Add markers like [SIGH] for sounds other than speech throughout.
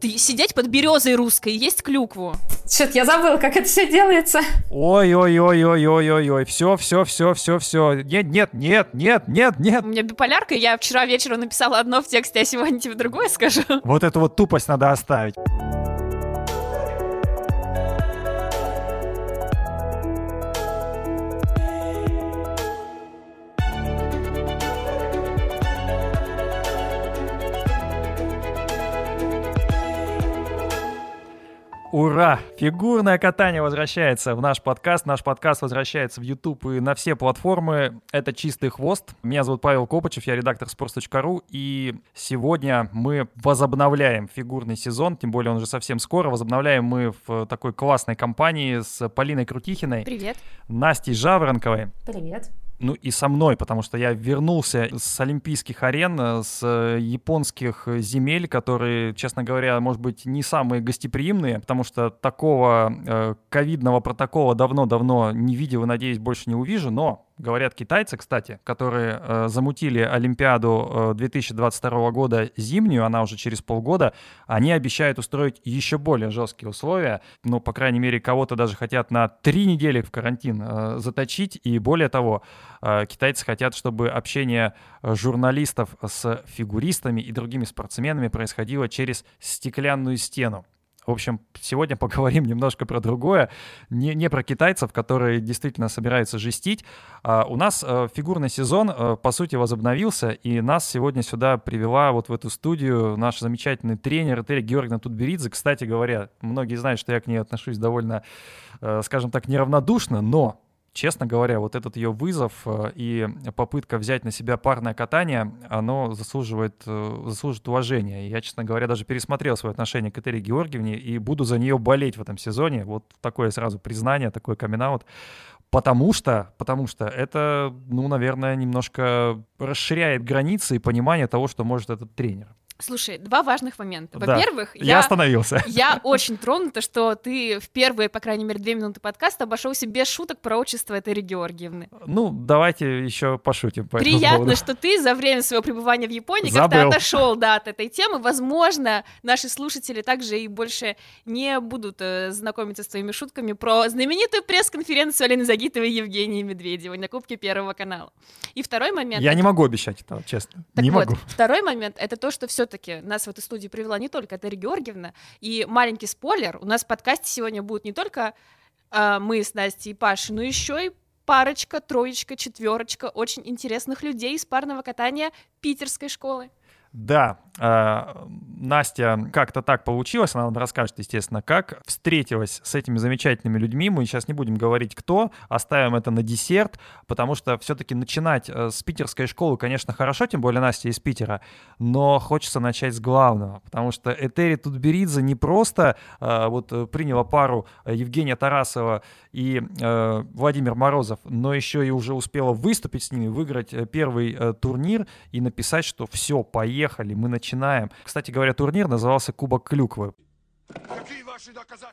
Сидеть под березой русской, есть клюкву. Что-то я забыла, как это все делается. Ой-ой-ой-ой-ой-ой-ой. Все, все, все, все, все. Нет, нет, нет, нет, нет, нет. У меня биполярка, я вчера вечером написала одно в тексте, а сегодня тебе другое скажу. Вот эту вот тупость надо оставить. Ура! Фигурное катание возвращается в наш подкаст. Наш подкаст возвращается в YouTube и на все платформы. Это «Чистый хвост». Меня зовут Павел Копычев, я редактор sports.ru. И сегодня мы возобновляем фигурный сезон, тем более он уже совсем скоро. Возобновляем мы в такой классной компании с Полиной Крутихиной. Привет. Настей Жаворонковой. Привет ну и со мной, потому что я вернулся с олимпийских арен, э, с э, японских земель, которые, честно говоря, может быть, не самые гостеприимные, потому что такого э, ковидного протокола давно-давно не видел и, надеюсь, больше не увижу, но говорят китайцы, кстати, которые э, замутили Олимпиаду э, 2022 года зимнюю, она уже через полгода, они обещают устроить еще более жесткие условия. Ну, по крайней мере, кого-то даже хотят на три недели в карантин э, заточить. И более того, э, китайцы хотят, чтобы общение журналистов с фигуристами и другими спортсменами происходило через стеклянную стену. В общем, сегодня [LAUGHS] поговорим немножко про другое, не, не про китайцев, которые действительно собираются жестить. А у нас э, фигурный сезон, э, по сути, возобновился, и нас сегодня сюда привела вот в эту студию наш замечательный тренер Этери Георгиевна Тутберидзе. Кстати говоря, многие знают, что я к ней отношусь довольно, э, скажем так, неравнодушно, но честно говоря, вот этот ее вызов э, и попытка взять на себя парное катание, оно заслуживает, э, заслуживает уважения. Я, честно говоря, даже пересмотрел свое отношение к Этери Георгиевне и буду за нее болеть в этом сезоне. Вот такое сразу признание, такой камин -аут. Потому что, потому что это, ну, наверное, немножко расширяет границы и понимание того, что может этот тренер. Слушай, два важных момента. Во-первых, да, я, я остановился. [LAUGHS] Я очень тронута, что ты в первые, по крайней мере, две минуты подкаста обошелся без шуток про отчество Этери Георгиевны. Ну, давайте еще пошутим по Приятно, поводу. что ты за время своего пребывания в Японии как-то отошел да, от этой темы. Возможно, наши слушатели также и больше не будут э, знакомиться с твоими шутками про знаменитую пресс-конференцию Алены Загитовой и Евгении Медведевой на Кубке Первого канала. И второй момент... Я это... не могу обещать этого, честно. Так не вот, могу. второй момент — это то, что все все-таки нас в эту студию привела не только Терри Георгиевна, и маленький спойлер, у нас в подкасте сегодня будут не только э, мы с Настей и Пашей, но еще и парочка, троечка, четверочка очень интересных людей из парного катания питерской школы. Да, Настя как-то так получилось, она нам расскажет, естественно, как встретилась с этими замечательными людьми. Мы сейчас не будем говорить, кто, оставим это на десерт, потому что все-таки начинать э, с питерской школы, конечно, хорошо, тем более Настя из Питера, но хочется начать с главного, потому что Этери Тутберидзе не просто э, вот приняла пару Евгения Тарасова и э, Владимир Морозов, но еще и уже успела выступить с ними, выиграть первый э, турнир и написать, что все, Поехали, мы начинаем. Кстати говоря, турнир назывался Кубок Клюквы.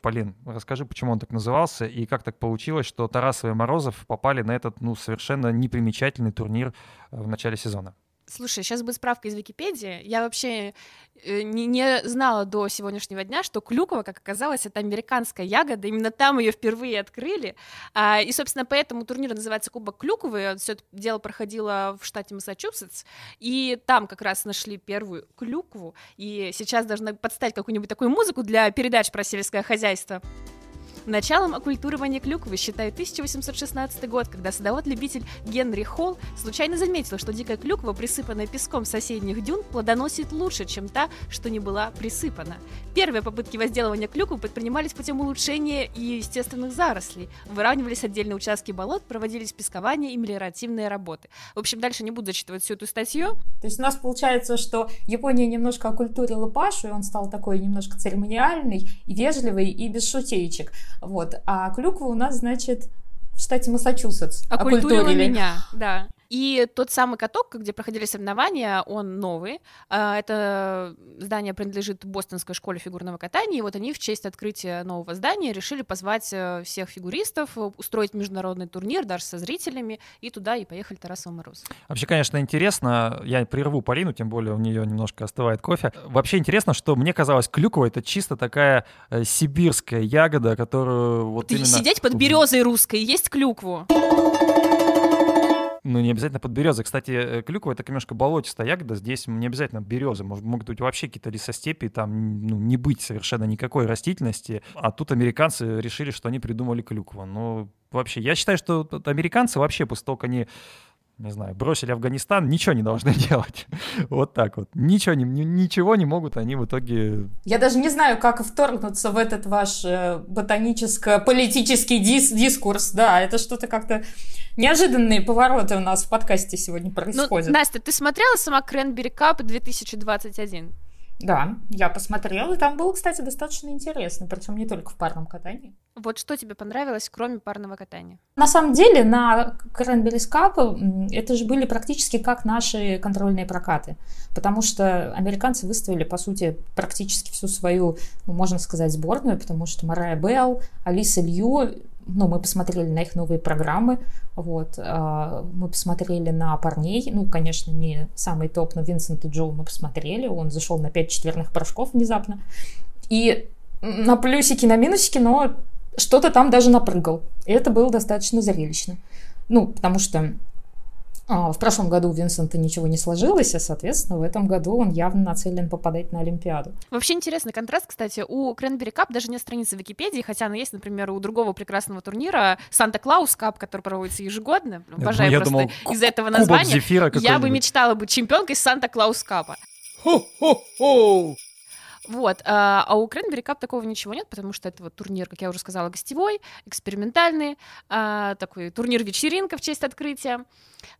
Полин, расскажи, почему он так назывался и как так получилось, что Тарасов и Морозов попали на этот, ну, совершенно непримечательный турнир в начале сезона. Слушай, сейчас будет справка из Википедии. Я вообще э, не, не знала до сегодняшнего дня, что клюква, как оказалось, это американская ягода. Именно там ее впервые открыли. А, и, собственно, поэтому турнир называется Кубок клюквы. Все это дело проходило в штате Массачусетс. И там как раз нашли первую клюкву. И сейчас должна подстать какую-нибудь такую музыку для передач про сельское хозяйство. Началом оккультуривания клюквы считают 1816 год, когда садовод-любитель Генри Холл случайно заметил, что дикая клюква, присыпанная песком соседних дюн, плодоносит лучше, чем та, что не была присыпана. Первые попытки возделывания клюквы предпринимались путем улучшения ее естественных зарослей. Выравнивались отдельные участки болот, проводились пескование и мелиоративные работы. В общем, дальше не буду зачитывать всю эту статью. То есть у нас получается, что Япония немножко оккультурила Пашу, и он стал такой немножко церемониальный, и вежливый, и без шутеечек. Вот. А клюква у нас, значит, в штате Массачусетс. Оккультурила меня, да. И тот самый каток, где проходили соревнования, он новый. А, это здание принадлежит Бостонской школе фигурного катания, и вот они в честь открытия нового здания решили позвать э, всех фигуристов, устроить международный турнир даже со зрителями, и туда и поехали Тарасов Мороз. Вообще, конечно, интересно, я прерву Полину, тем более у нее немножко остывает кофе. Вообще интересно, что мне казалось, клюква — это чисто такая э, сибирская ягода, которую вот Ты именно... Сидеть под березой русской, есть клюкву. Ну, не обязательно под березой. Кстати, э, клюква — это немножко болотистая ягода. Здесь не обязательно березы. Может, могут быть вообще какие-то лесостепи, там ну, не быть совершенно никакой растительности. А тут американцы решили, что они придумали клюкву. Ну, вообще, я считаю, что американцы вообще, после того, как они не знаю, бросили Афганистан, ничего не должны [LAUGHS] делать. вот так вот. Ничего не, ничего не могут они в итоге... Я даже не знаю, как вторгнуться в этот ваш э, ботаническо-политический дис дискурс. Да, это что-то как-то... Неожиданные повороты у нас в подкасте сегодня ну, происходят. Ну, Настя, ты смотрела сама Кренбери Кап 2021? Да, я посмотрела, и там было, кстати, достаточно интересно, причем не только в парном катании. Вот что тебе понравилось, кроме парного катания? На самом деле, на Cranberries Cup это же были практически как наши контрольные прокаты, потому что американцы выставили, по сути, практически всю свою, ну, можно сказать, сборную, потому что Марая Белл, Алиса Лью, ну, мы посмотрели на их новые программы, вот, а, мы посмотрели на парней, ну, конечно, не самый топ, но Винсент и Джоу мы посмотрели, он зашел на 5 четверных порошков внезапно, и на плюсики, на минусики, но что-то там даже напрыгал, и это было достаточно зрелищно, ну, потому что в прошлом году у Винсента ничего не сложилось, а, соответственно, в этом году он явно нацелен попадать на Олимпиаду. Вообще интересный контраст, кстати, у Кренбери Кап даже нет страницы в Википедии, хотя она есть, например, у другого прекрасного турнира Санта-Клаус Кап, который проводится ежегодно. Обожаю просто думал, [LAUGHS] из-за этого названия. Я бы мечтала быть чемпионкой Санта-Клаус Капа. Хо-хо-хо! Вот. А, а у Кренбери Кап такого ничего нет, потому что это вот турнир, как я уже сказала, гостевой, экспериментальный, а, такой турнир-вечеринка в честь открытия.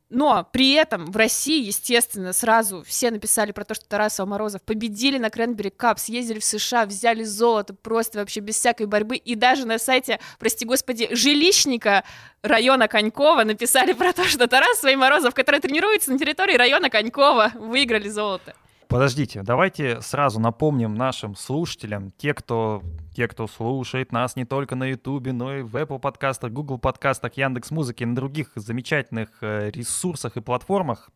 Но при этом в России, естественно, сразу все написали про то, что Тарасов Морозов победили на Кренбери Кап, съездили в США, взяли золото просто вообще без всякой борьбы. И даже на сайте, прости господи, жилищника района Конькова написали про то, что Тарасов и Морозов, которые тренируются на территории района Конькова, выиграли золото. Подождите, давайте сразу напомним нашим слушателям, те, кто, те, кто слушает нас не только на Ютубе, но и в Apple подкастах, Google подкастах, Яндекс Музыке на других замечательных э, ресурсах и платформах,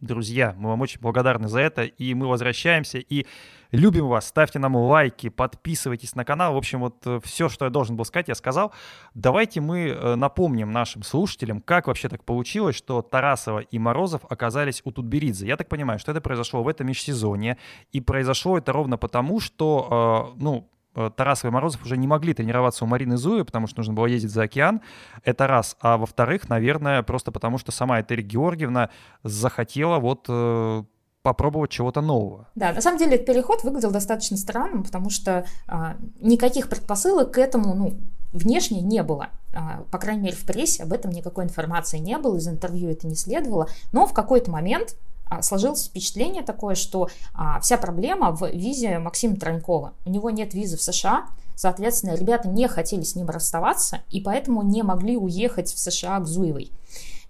Друзья, мы вам очень благодарны за это, и мы возвращаемся, и любим вас, ставьте нам лайки, подписывайтесь на канал, в общем, вот э, все, что я должен был сказать, я сказал. Давайте мы э, напомним нашим слушателям, как вообще так получилось, что Тарасова и Морозов оказались у Тутберидзе. Я так понимаю, что это произошло в этом межсезонье, и произошло это ровно потому, что, э, ну, Тарасов и Морозов уже не могли тренироваться у Марины Зуи, потому что нужно было ездить за океан. Это раз. А во-вторых, наверное, просто потому что сама Этери Георгиевна захотела вот э, попробовать чего-то нового. Да, на самом деле этот переход выглядел достаточно странным, потому что а, никаких предпосылок к этому, ну, внешне не было. А, по крайней мере, в прессе об этом никакой информации не было, из интервью это не следовало. Но в какой-то момент сложилось впечатление такое, что а, вся проблема в визе Максима Тронькова. У него нет визы в США, соответственно, ребята не хотели с ним расставаться, и поэтому не могли уехать в США к Зуевой.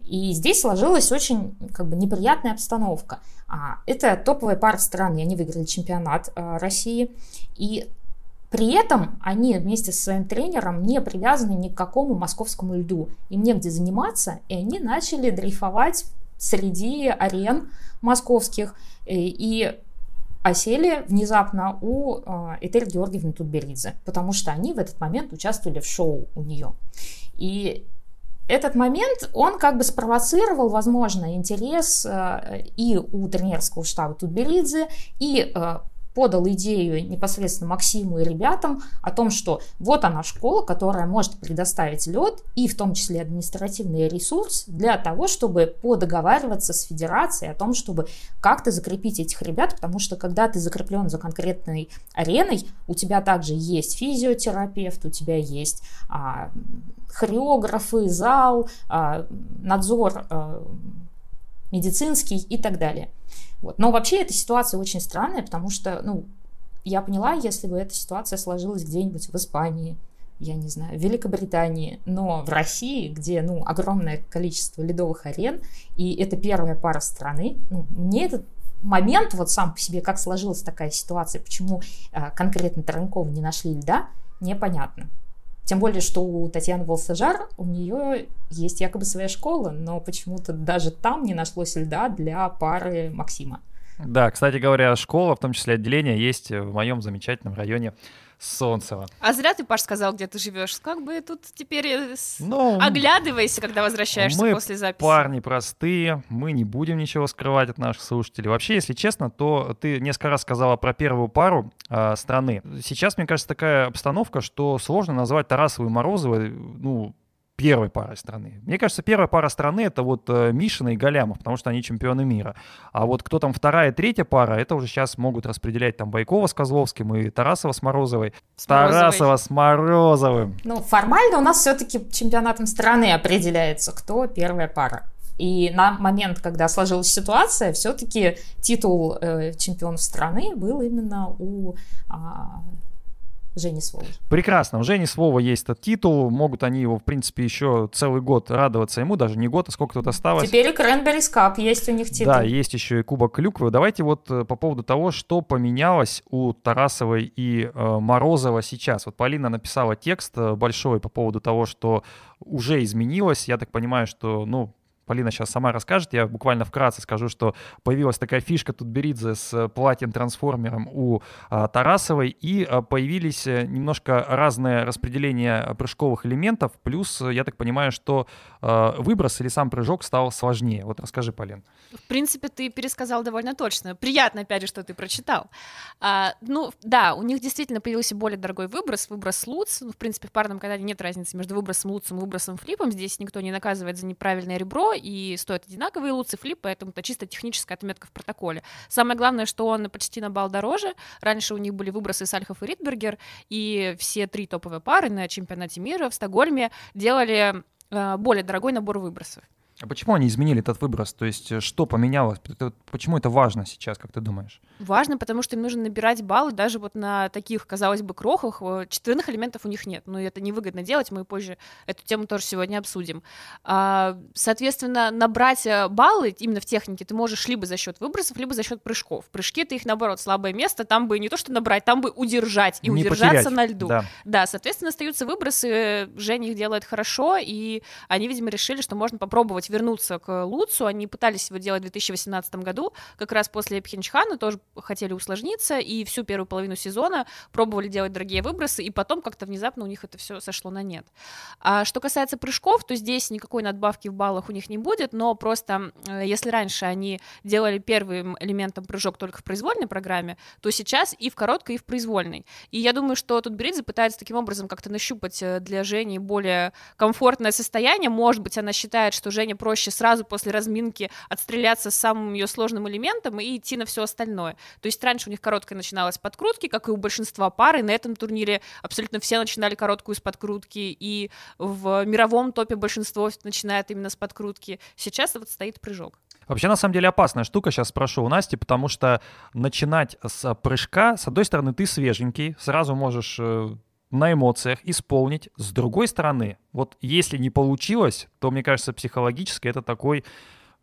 И здесь сложилась очень как бы, неприятная обстановка. А, это топовая пара стран, и они выиграли чемпионат России. И при этом они вместе со своим тренером не привязаны ни к какому московскому льду. Им негде заниматься, и они начали дрейфовать среди арен московских э, и осели внезапно у э, Этель Георгиевны Тутберидзе, потому что они в этот момент участвовали в шоу у нее. И этот момент, он как бы спровоцировал, возможно, интерес э, и у тренерского штаба Тутберидзе, и подал идею непосредственно Максиму и ребятам о том, что вот она школа, которая может предоставить лед и в том числе административный ресурс для того, чтобы подоговариваться с федерацией о том, чтобы как-то закрепить этих ребят, потому что когда ты закреплен за конкретной ареной, у тебя также есть физиотерапевт, у тебя есть а, хореографы, зал, а, надзор а, медицинский и так далее. Вот. Но вообще эта ситуация очень странная, потому что, ну, я поняла, если бы эта ситуация сложилась где-нибудь в Испании, я не знаю, в Великобритании, но в России, где, ну, огромное количество ледовых арен, и это первая пара страны, ну, мне этот момент вот сам по себе, как сложилась такая ситуация, почему а, конкретно Таранкова не нашли льда, непонятно. Тем более, что у Татьяны Волсажар, у нее есть якобы своя школа, но почему-то даже там не нашлось льда для пары Максима. Да, кстати говоря, школа, в том числе отделение, есть в моем замечательном районе Солнцева. А зря ты, Паш, сказал, где ты живешь. Как бы тут теперь э, ну, оглядывайся, когда возвращаешься мы после записи. парни простые, мы не будем ничего скрывать от наших слушателей. Вообще, если честно, то ты несколько раз сказала про первую пару э, страны. Сейчас, мне кажется, такая обстановка, что сложно назвать Тарасову и Морозовой, ну, первой парой страны. Мне кажется, первая пара страны это вот э, Мишина и Галямов, потому что они чемпионы мира. А вот кто там вторая третья пара, это уже сейчас могут распределять там Байкова с Козловским и Тарасова с Морозовой. С Тарасова с Морозовым. Ну, формально у нас все-таки чемпионатом страны определяется, кто первая пара. И на момент, когда сложилась ситуация, все-таки титул э, чемпионов страны был именно у а, Жени Свова. Прекрасно. У Жени Свова есть этот титул. Могут они его, в принципе, еще целый год радоваться ему. Даже не год, а сколько тут осталось. Теперь и Кренберис Кап есть у них титул. Да, есть еще и Кубок Клюквы. Давайте вот э, по поводу того, что поменялось у Тарасовой и э, Морозова сейчас. Вот Полина написала текст э, большой по поводу того, что уже изменилось. Я так понимаю, что, ну, Полина сейчас сама расскажет. Я буквально вкратце скажу, что появилась такая фишка Тутберидзе с платьем-трансформером у а, Тарасовой, и а, появились э, немножко разные распределения прыжковых элементов, плюс, я так понимаю, что а, выброс или сам прыжок стал сложнее. Вот расскажи, Полин. В принципе, ты пересказал довольно точно. Приятно, опять же, что ты прочитал. А, ну, да, у них действительно появился более дорогой выброс, выброс луц. Ну, в принципе, в парном катании нет разницы между выбросом луцем и выбросом флипом. Здесь никто не наказывает за неправильное ребро, и стоят одинаковые луцы, флип, поэтому это чисто техническая отметка в протоколе. Самое главное, что он почти на балл дороже. Раньше у них были выбросы Сальхов и Ридбергер, и все три топовые пары на чемпионате мира в Стокгольме делали э, более дорогой набор выбросов. А почему они изменили этот выброс? То есть э, что поменялось? почему это важно сейчас, как ты думаешь? Важно, потому что им нужно набирать баллы даже вот на таких, казалось бы, крохах. Четверных элементов у них нет, но это невыгодно делать, мы позже эту тему тоже сегодня обсудим. А, соответственно, набрать э, баллы именно в технике ты можешь либо за счет выбросов, либо за счет прыжков. Прыжки — это их, наоборот, слабое место, там бы не то что набрать, там бы удержать и Не удержаться потерять. на льду. Да. да, соответственно, остаются выбросы, Женя их делает хорошо, и они, видимо, решили, что можно попробовать попытались вернуться к Луцу, они пытались его делать в 2018 году, как раз после Пхенчхана, тоже хотели усложниться, и всю первую половину сезона пробовали делать дорогие выбросы, и потом как-то внезапно у них это все сошло на нет. А что касается прыжков, то здесь никакой надбавки в баллах у них не будет, но просто э, если раньше они делали первым элементом прыжок только в произвольной программе, то сейчас и в короткой, и в произвольной. И я думаю, что тут Бридзе пытается таким образом как-то нащупать э, для Жени более комфортное состояние. Может быть, она считает, что Женя проще сразу после разминки отстреляться с самым ее сложным элементом и идти на все остальное. То есть раньше у них короткая начиналась подкрутки, как и у большинства пар, и на этом турнире абсолютно все начинали короткую с подкрутки, и в мировом топе большинство начинает именно с подкрутки. Сейчас вот стоит прыжок. Вообще, на самом деле, опасная штука, сейчас спрошу у Насти, потому что начинать с прыжка, с одной стороны, ты свеженький, сразу можешь э, на эмоциях исполнить. С другой стороны, вот если не получилось, то, мне кажется, психологически это такой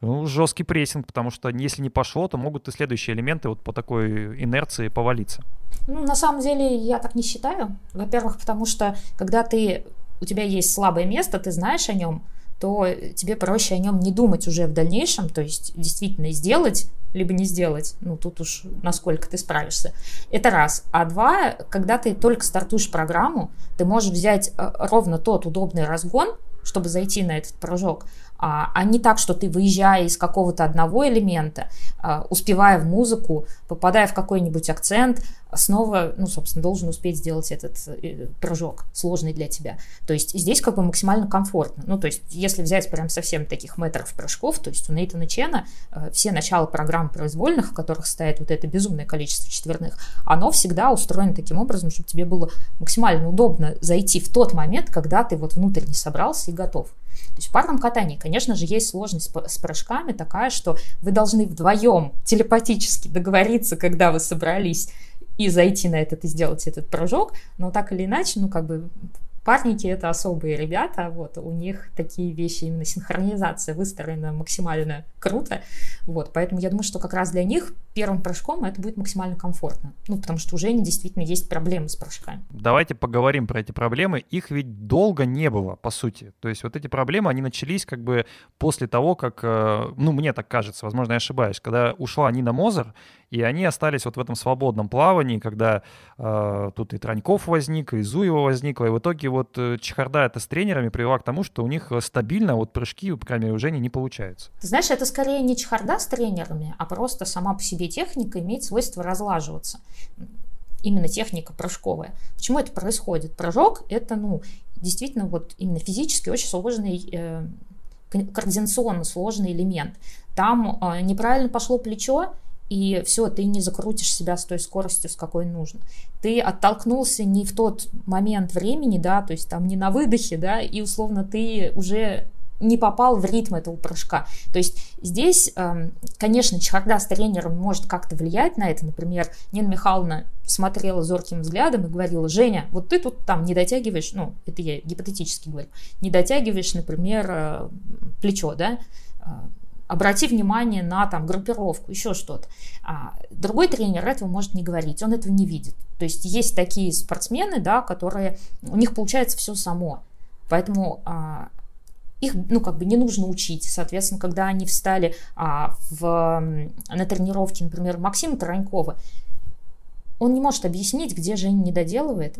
ну, жесткий прессинг, потому что если не пошло, то могут и следующие элементы вот по такой инерции повалиться. Ну, на самом деле, я так не считаю. Во-первых, потому что когда ты у тебя есть слабое место, ты знаешь о нем, то тебе проще о нем не думать уже в дальнейшем, то есть действительно сделать либо не сделать. Ну, тут уж насколько ты справишься. Это раз. А два, когда ты только стартуешь программу, ты можешь взять э, ровно тот удобный разгон, чтобы зайти на этот прыжок, а, а не так, что ты, выезжая из какого-то одного элемента, а, успевая в музыку, попадая в какой-нибудь акцент, снова, ну, собственно, должен успеть сделать этот э, прыжок, сложный для тебя. То есть здесь как бы максимально комфортно. Ну, то есть если взять прям совсем таких метров прыжков, то есть у Нейтана Чена э, все начала программ произвольных, в которых стоит вот это безумное количество четверных, оно всегда устроено таким образом, чтобы тебе было максимально удобно зайти в тот момент, когда ты вот внутренне собрался и готов. То есть в парном катании, конечно же, есть сложность с прыжками такая, что вы должны вдвоем телепатически договориться, когда вы собрались и зайти на этот и сделать этот прыжок, но так или иначе, ну как бы парники это особые ребята, вот, у них такие вещи, именно синхронизация выстроена максимально круто, вот, поэтому я думаю, что как раз для них первым прыжком это будет максимально комфортно, ну, потому что уже действительно есть проблемы с прыжками. Давайте поговорим про эти проблемы, их ведь долго не было, по сути, то есть вот эти проблемы, они начались как бы после того, как, э, ну, мне так кажется, возможно, я ошибаюсь, когда ушла Нина Мозер, и они остались вот в этом свободном плавании, когда э, тут и Траньков возник, и Зуева возникла, и в итоге вот э, чехарда это с тренерами привела к тому, что у них стабильно вот прыжки, по крайней мере, у Жени не получаются. Ты знаешь, это скорее не чехарда с тренерами, а просто сама по себе техника имеет свойство разлаживаться именно техника прыжковая. Почему это происходит? Прыжок — это, ну, действительно, вот именно физически очень сложный, э, координационно сложный элемент. Там э, неправильно пошло плечо, и все, ты не закрутишь себя с той скоростью, с какой нужно. Ты оттолкнулся не в тот момент времени, да, то есть там не на выдохе, да, и условно ты уже не попал в ритм этого прыжка. То есть здесь, эм, конечно, чехарда с тренером может как-то влиять на это. Например, Нина Михайловна смотрела зорким взглядом и говорила, Женя, вот ты тут там не дотягиваешь, ну, это я гипотетически говорю, не дотягиваешь, например, э, плечо, да, э, обрати внимание на там группировку, еще что-то. А другой тренер этого может не говорить, он этого не видит. То есть есть такие спортсмены, да, которые, у них получается все само. Поэтому а, их, ну, как бы не нужно учить. Соответственно, когда они встали а, в, на тренировке, например, Максима Таранькова, он не может объяснить, где Женя не доделывает,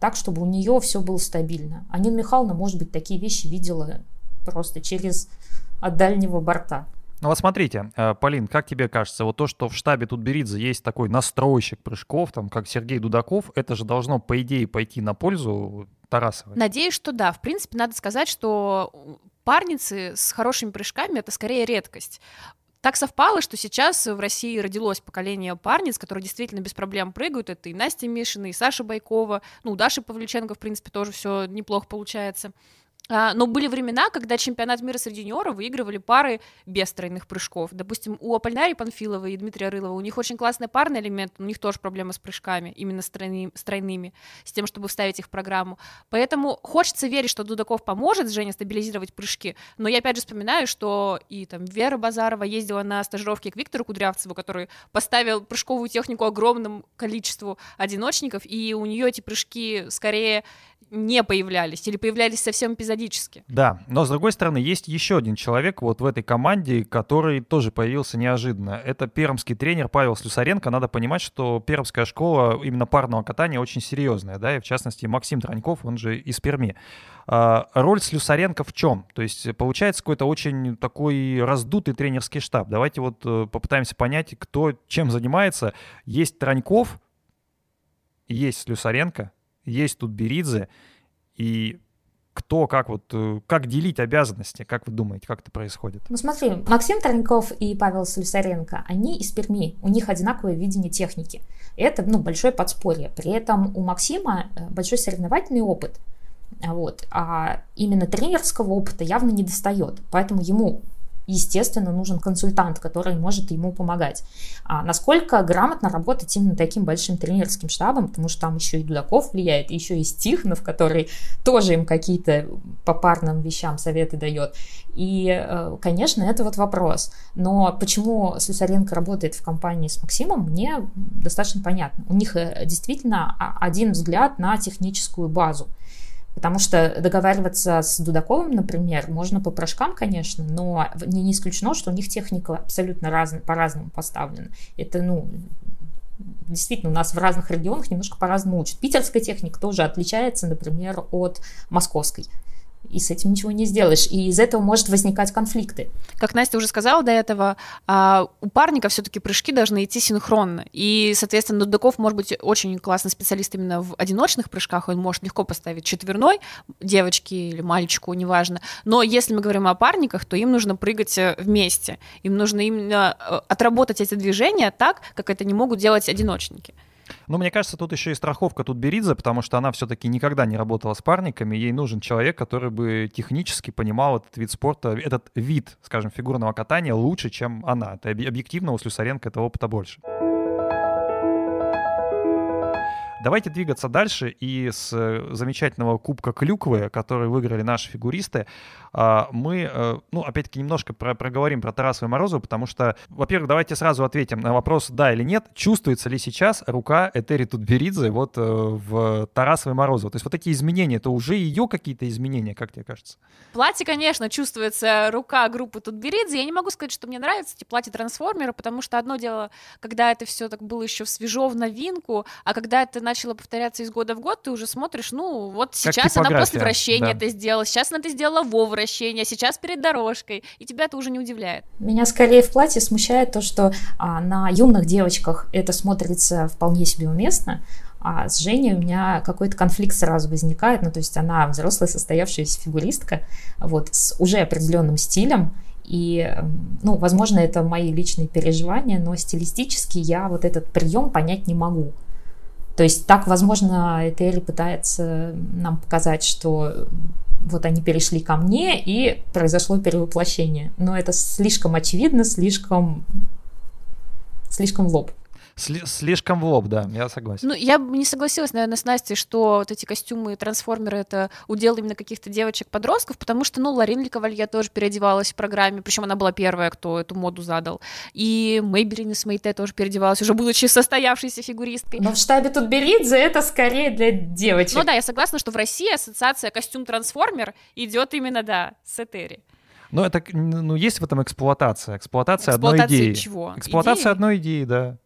так, чтобы у нее все было стабильно. А Нина Михайловна, может быть, такие вещи видела просто через от дальнего борта. Ну вот смотрите, э, Полин, как тебе кажется, вот то, что в штабе Тутберидзе есть такой настройщик прыжков, там, как Сергей Дудаков, это же должно, по идее, пойти на пользу Тарасовой? Надеюсь, что да. В принципе, надо сказать, что парницы с хорошими прыжками — это скорее редкость. Так совпало, что сейчас в России родилось поколение парниц, которые действительно без проблем прыгают. Это и Настя Мишина, и Саша Байкова. Ну, у Даши Павлюченко, в принципе, тоже все неплохо получается. А, но были времена, когда чемпионат мира среди юниоров выигрывали пары без тройных прыжков. Допустим, у Апольнари Панфилова и Дмитрия Рылова у них очень классный парный элемент, у них тоже проблема с прыжками, именно с, тройными, с тройными, с тем, чтобы вставить их в программу. Поэтому хочется верить, что Дудаков поможет Жене стабилизировать прыжки, но я опять же вспоминаю, что и там Вера Базарова ездила на стажировки к Виктору Кудрявцеву, который поставил прыжковую технику огромному количеству одиночников, и у нее эти прыжки скорее не появлялись или появлялись совсем эпизодически. Да, но с другой стороны, есть еще один человек вот в этой команде, который тоже появился неожиданно. Это пермский тренер Павел Слюсаренко. Надо понимать, что пермская школа именно парного катания очень серьезная, да, и в частности Максим Траньков, он же из Перми. А, роль Слюсаренко в чем? То есть получается какой-то очень такой раздутый тренерский штаб. Давайте вот э, попытаемся понять, кто чем занимается. Есть Траньков, есть Слюсаренко, есть тут Беридзе, и кто, как вот, э, как делить обязанности, как вы думаете, как это происходит? Ну смотри, Максим Тройников и Павел Слюсаренко, они из Перми, у них одинаковое видение техники. Это, ну, большое подспорье. При этом у Максима э, большой соревновательный опыт, вот, а именно тренерского опыта явно не достает, поэтому ему естественно, нужен консультант, который может ему помогать. А насколько грамотно работать именно таким большим тренерским штабом, потому что там еще и Дудаков влияет, еще и Стихнов, который тоже им какие-то по парным вещам советы дает. И, э, конечно, это вот вопрос. Но почему Слюсаренко работает в компании с Максимом, мне достаточно понятно. У них э, действительно один взгляд на техническую базу. Потому что договариваться с Дудаковым, например, можно по прыжкам, конечно, но не, исключено, что у них техника абсолютно раз, по-разному поставлена. Это, ну, действительно, у нас в разных регионах немножко по-разному учат. Питерская техника тоже отличается, например, от московской и с этим ничего не сделаешь. И из этого может возникать конфликты. Как Настя уже сказала до этого, а, у парника все-таки прыжки должны идти синхронно. И, соответственно, Дудаков может быть очень классный специалист именно в одиночных прыжках, он может легко поставить четверной девочке или мальчику, неважно. Но если мы говорим о парниках, то им нужно прыгать э, вместе. Им нужно именно э, отработать эти движения так, как это не могут делать одиночники. Ну, мне кажется, тут еще и страховка тут Беридзе, потому что она все-таки никогда не работала с парниками. Ей нужен человек, который бы технически понимал этот вид спорта, этот вид, скажем, фигурного катания лучше, чем она. Это объективно у Слюсаренко этого опыта больше. Давайте двигаться дальше. И с э, замечательного Кубка Клюквы, который выиграли наши фигуристы, а, мы, э, ну, опять-таки, немножко про проговорим про Тарасова и Морозова, потому что, во-первых, давайте сразу ответим на вопрос, да или нет, чувствуется ли сейчас рука Этери Тутберидзе вот э, в Тарасовой и Морозова? То есть вот эти изменения, это уже ее какие-то изменения, как тебе кажется? Платье, конечно, чувствуется рука группы Тутберидзе. Я не могу сказать, что мне нравятся эти платья-трансформеры, потому что одно дело, когда это все так было еще свежо в новинку, а когда это начало повторяться из года в год, ты уже смотришь, ну, вот сейчас она после вращения да. это сделала, сейчас она это сделала во вращение, а сейчас перед дорожкой, и тебя это уже не удивляет. Меня скорее в платье смущает то, что а, на юных девочках это смотрится вполне себе уместно, а с Женей у меня какой-то конфликт сразу возникает, ну, то есть она взрослая состоявшаяся фигуристка, вот, с уже определенным стилем, и, ну, возможно, это мои личные переживания, но стилистически я вот этот прием понять не могу. То есть так, возможно, Этери пытается нам показать, что вот они перешли ко мне, и произошло перевоплощение. Но это слишком очевидно, слишком, слишком в лоб. Сли- слишком в лоб, да, я согласен. Ну, я бы не согласилась, наверное, с Настей, что вот эти костюмы трансформеры это удел именно каких-то девочек-подростков, потому что, ну, Ларин Ликовалье тоже переодевалась в программе, причем она была первая, кто эту моду задал. И Мэйбелин из Мэйте тоже переодевалась, уже будучи состоявшейся фигуристкой. Но в штабе тут Беридзе это скорее для девочек. Ну да, я согласна, что в России ассоциация костюм-трансформер идет именно, да, с Этери. Но это, ну, есть в этом эксплуатация. Эксплуатация, эксплуатация одной идеи. чего? Эксплуатация идеи? одной идеи, да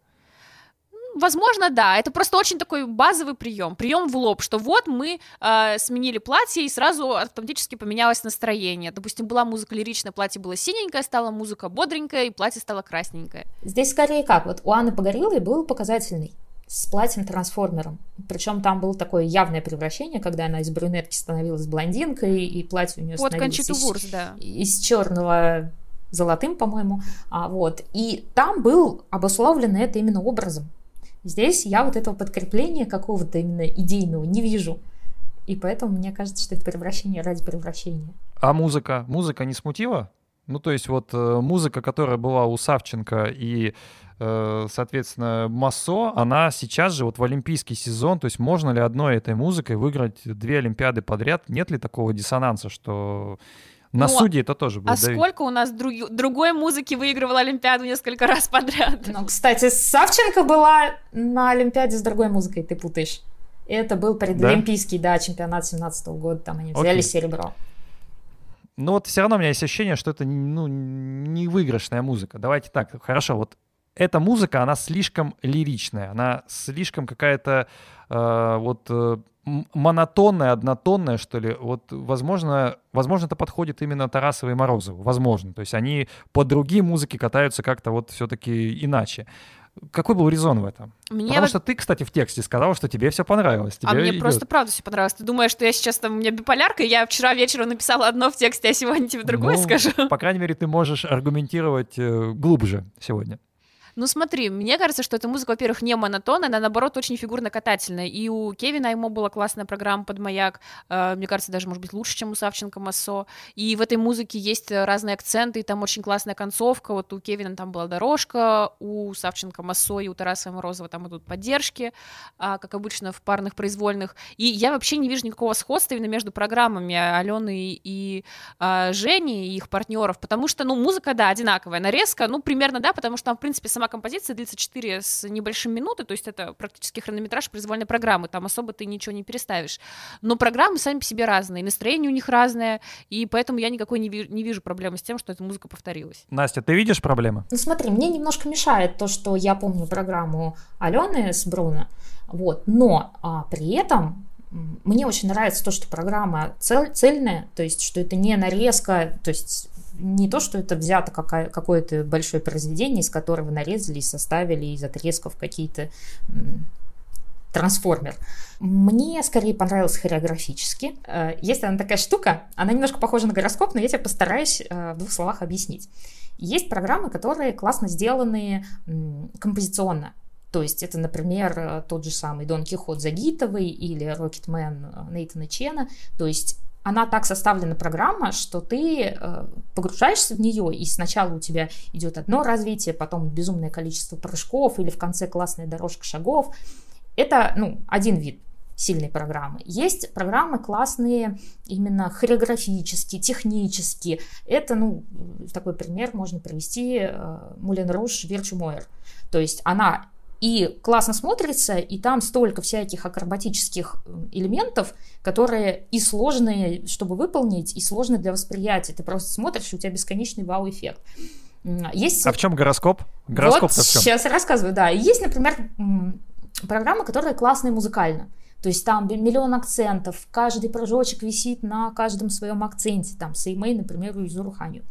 возможно, да. Это просто очень такой базовый прием. Прием в лоб, что вот мы э, сменили платье, и сразу автоматически поменялось настроение. Допустим, была музыка лиричная, платье было синенькое, стала музыка бодренькая, и платье стало красненькое. Здесь скорее как? Вот у Анны Погорелой был показательный с платьем-трансформером. Причем там было такое явное превращение, когда она из брюнетки становилась блондинкой, и платье у нее Под становилось из, Вурс, да. из черного золотым, по-моему. А, вот. И там был обусловлено это именно образом. Здесь я вот этого подкрепления какого-то именно идейного не вижу. И поэтому мне кажется, что это превращение ради превращения. А музыка? Музыка не смутила? Ну, то есть вот э, музыка, которая была у Савченко и, э, соответственно, Массо, она сейчас же вот в олимпийский сезон, то есть можно ли одной этой музыкой выиграть две Олимпиады подряд? Нет ли такого диссонанса, что на ну, суде это тоже будет А давить. сколько у нас друг, другой музыки выигрывала Олимпиаду несколько раз подряд? Ну, кстати, Савченко была на Олимпиаде с другой музыкой, ты путаешь. Это был предолимпийский, да, да чемпионат 17 -го года, там они взяли Окей. серебро. Ну вот все равно у меня есть ощущение, что это ну, не выигрышная музыка. Давайте так, хорошо, вот эта музыка, она слишком лиричная, она слишком какая-то э, вот э, монотонная, однотонная, что ли. Вот, возможно, возможно, это подходит именно Тарасовой и Морозову. Возможно. То есть они по другие музыки катаются как-то вот все-таки иначе. Какой был резон в этом? Мне Потому вот... что ты, кстати, в тексте сказала, что тебе все понравилось. Тебе а мне идет. просто правда все понравилось. Ты думаешь, что я сейчас там, у меня биполярка, я вчера вечером написала одно в тексте, а сегодня тебе другое ну, скажу? По крайней мере, ты можешь аргументировать э, глубже сегодня. Ну смотри, мне кажется, что эта музыка, во-первых, не монотонная, она, наоборот, очень фигурно-катательная. И у Кевина ему была классная программа под маяк, э, мне кажется, даже, может быть, лучше, чем у Савченко Массо. И в этой музыке есть разные акценты, и там очень классная концовка. Вот у Кевина там была дорожка, у Савченко Массо и у Тараса Морозова там идут поддержки, а, как обычно в парных произвольных. И я вообще не вижу никакого сходства именно между программами Алены и а, Жени и их партнеров, потому что, ну, музыка, да, одинаковая, нарезка, ну, примерно, да, потому что там, в принципе, сама сама композиция длится 4 с небольшим минуты, то есть это практически хронометраж произвольной программы, там особо ты ничего не переставишь. Но программы сами по себе разные, настроение у них разное, и поэтому я никакой не, ви- не вижу проблемы с тем, что эта музыка повторилась. Настя, ты видишь проблемы? Ну смотри, мне немножко мешает то, что я помню программу Алены с Бруно, вот, но а, при этом мне очень нравится то, что программа цель, цельная, то есть, что это не нарезка, то есть не то, что это взято какое-то большое произведение, из которого нарезали и составили из отрезков какие-то трансформер. Мне скорее понравилось хореографически. Э, есть она такая штука, она немножко похожа на гороскоп, но я тебе постараюсь э, в двух словах объяснить. Есть программы, которые классно сделаны композиционно. То есть это, например, э, тот же самый Дон Кихот Загитовый или Рокетмен Нейтана Чена. То есть она так составлена программа, что ты э, погружаешься в нее, и сначала у тебя идет одно развитие, потом безумное количество прыжков, или в конце классная дорожка шагов. это, ну, один вид сильные программы. Есть программы классные именно хореографические, технические. Это, ну, такой пример можно привести Мулен Руш Вирчу Мойер. То есть она и классно смотрится, и там столько всяких акробатических элементов, которые и сложные, чтобы выполнить, и сложные для восприятия. Ты просто смотришь, и у тебя бесконечный вау-эффект. Есть... А в чем гороскоп? Гороскоп вот сейчас рассказываю, да. Есть, например, программа, которая классная музыкально. То есть там миллион акцентов, каждый прыжочек висит на каждом своем акценте, там, Сеймей, например, и Зуруханю.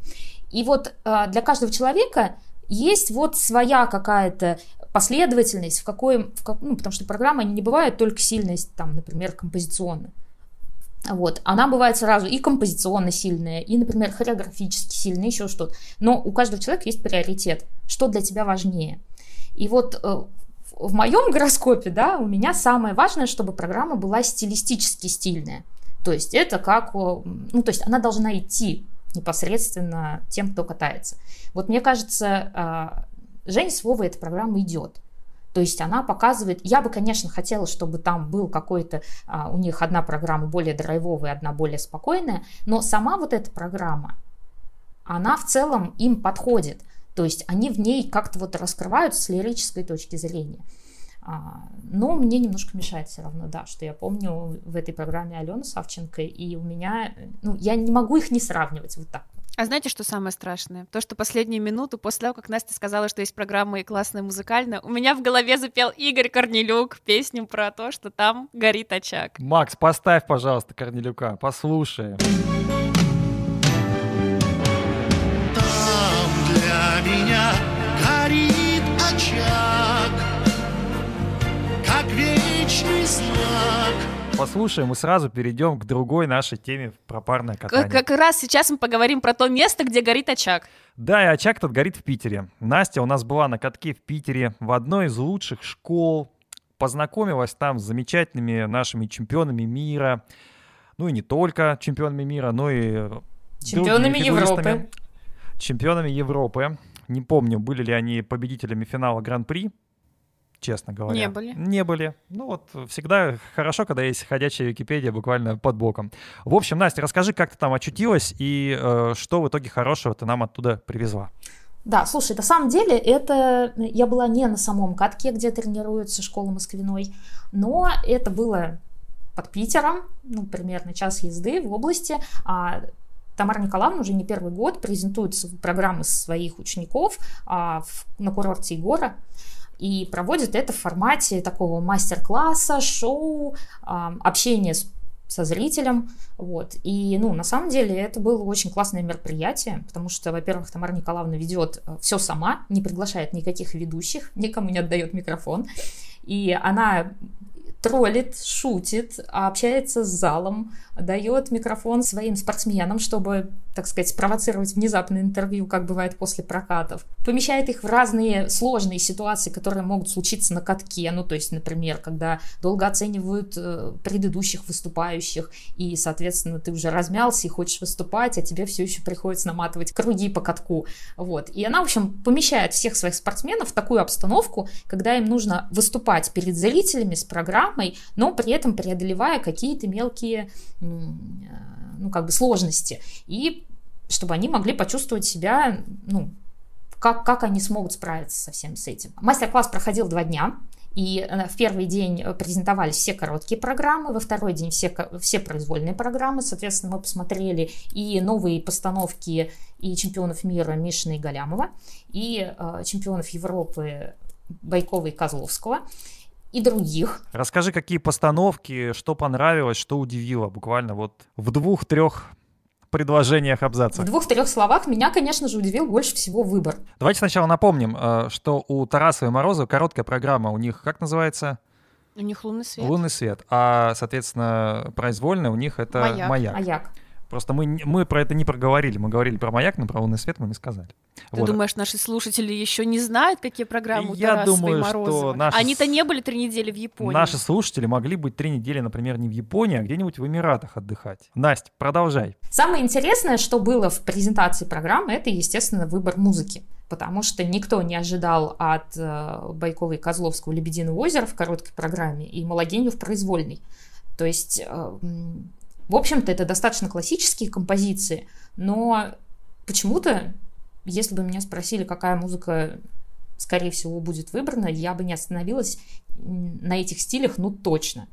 И вот э, для каждого человека есть вот своя какая-то последовательность, в какой, в как, ну, потому что программы они не бывают только сильные, там, например, композиционно. Вот. Она бывает сразу и композиционно сильная, и, например, хореографически сильная, еще что-то. Но у каждого человека есть приоритет, что для тебя важнее. И вот э, в моем гороскопе, да, у меня самое важное, чтобы программа была стилистически стильная. То есть это как, ну, то есть она должна идти непосредственно тем, кто катается. Вот мне кажется, а, Жень с Вовой эта программа идет. То есть она показывает, я бы, конечно, хотела, чтобы там был какой-то, а, у них одна программа более драйвовая, одна более спокойная, но сама вот эта программа, она в целом им подходит. То есть они в ней как-то вот раскрываются с лирической точки зрения. А, но мне немножко мешает все равно, да, что я помню в этой программе Алену Савченко, и у меня, ну, я не могу их не сравнивать вот так. А знаете, что самое страшное? То, что последнюю минуту после того, как Настя сказала, что есть программа и классная музыкальная, у меня в голове запел Игорь Корнелюк песню про то, что там горит очаг. Макс, поставь, пожалуйста, Корнелюка, послушаем. Там для меня послушаем и сразу перейдем к другой нашей теме про парное катание. Как, как раз сейчас мы поговорим про то место, где горит очаг. Да, и очаг тут горит в Питере. Настя у нас была на катке в Питере в одной из лучших школ, познакомилась там с замечательными нашими чемпионами мира, ну и не только чемпионами мира, но и чемпионами Европы. Чемпионами Европы. Не помню, были ли они победителями финала Гран-при честно говоря. Не были. Не были. Ну вот всегда хорошо, когда есть ходячая Википедия буквально под боком. В общем, Настя, расскажи, как ты там очутилась и э, что в итоге хорошего ты нам оттуда привезла. Да, слушай, на самом деле это я была не на самом катке, где тренируется школа Москвиной, но это было под Питером, ну, примерно час езды в области. А Тамара Николаевна уже не первый год презентует программы своих учеников а, в, на курорте Егора и проводит это в формате такого мастер-класса, шоу, общения с со зрителем, вот, и, ну, на самом деле это было очень классное мероприятие, потому что, во-первых, Тамара Николаевна ведет э, все сама, не приглашает никаких ведущих, никому не отдает микрофон, и она троллит, шутит, общается с залом, дает микрофон своим спортсменам, чтобы, так сказать, спровоцировать внезапное интервью, как бывает после прокатов. Помещает их в разные сложные ситуации, которые могут случиться на катке. Ну, то есть, например, когда долго оценивают э, предыдущих выступающих, и, соответственно, ты уже размялся и хочешь выступать, а тебе все еще приходится наматывать круги по катку. Вот. И она, в общем, помещает всех своих спортсменов в такую обстановку, когда им нужно выступать перед зрителями с программой, но при этом преодолевая какие-то мелкие ну, как бы сложности, и чтобы они могли почувствовать себя, ну, как, как они смогут справиться со всем с этим. Мастер-класс проходил два дня, и э, в первый день презентовались все короткие программы, во второй день все, все произвольные программы. Соответственно, мы посмотрели и новые постановки и чемпионов мира Мишина и Галямова, и э, чемпионов Европы Байкова и Козловского и других. Расскажи, какие постановки, что понравилось, что удивило, буквально вот в двух-трех предложениях абзаца. В двух-трех словах меня, конечно же, удивил больше всего выбор. Давайте сначала напомним, э, что у Тараса и Морозова короткая программа у них, как называется? У них лунный свет. Лунный свет. А, соответственно, произвольная у них это маяк. Маяк. маяк. Просто мы, мы про это не проговорили. Мы говорили про маяк, но про лунный свет мы не сказали. Ты вот. думаешь, наши слушатели еще не знают, какие программы у Я думаю, что наши... Они-то не были три недели в Японии. Наши слушатели могли быть три недели, например, не в Японии, а где-нибудь в Эмиратах отдыхать. Настя, продолжай. Самое интересное, что было в презентации программы, это, естественно, выбор музыки потому что никто не ожидал от э, Байкова и Козловского «Лебединое озеро» в короткой программе и «Малогению» в произвольной. То есть, э, в общем-то, это достаточно классические композиции, но почему-то, если бы меня спросили, какая музыка, скорее всего, будет выбрана, я бы не остановилась на этих стилях, ну, точно.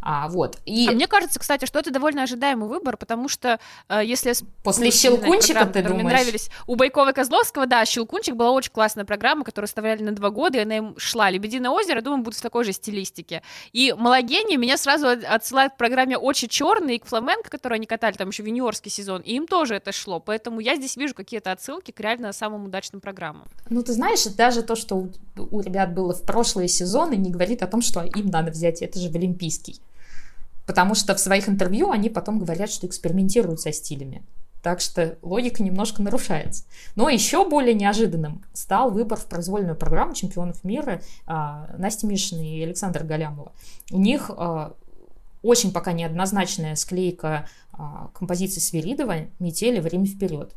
А, вот. И... А мне кажется, кстати, что это довольно ожидаемый выбор, потому что э, если... После «Щелкунчика» ты думаешь? Мне нравились у Байкова и Козловского, да, «Щелкунчик» была очень классная программа, которую оставляли на два года, и она им шла. «Лебединое озеро», думаю, будет в такой же стилистике. И «Малогения» меня сразу отсылают к программе «Очень черный» и к «Фламенко», которую они катали там еще в юниорский сезон, и им тоже это шло, поэтому я здесь вижу какие-то отсылки к реально самым удачным программам. Ну, ты знаешь, даже то, что у, у ребят было в прошлые сезоны, не говорит о том, что им надо взять это же в Олимпийский. Потому что в своих интервью они потом говорят, что экспериментируют со стилями. Так что логика немножко нарушается. Но еще более неожиданным стал выбор в произвольную программу чемпионов мира а, Насти Мишиной и Александра Галямова. У них а, очень пока неоднозначная склейка а, композиции Свиридова «Метели. Время вперед».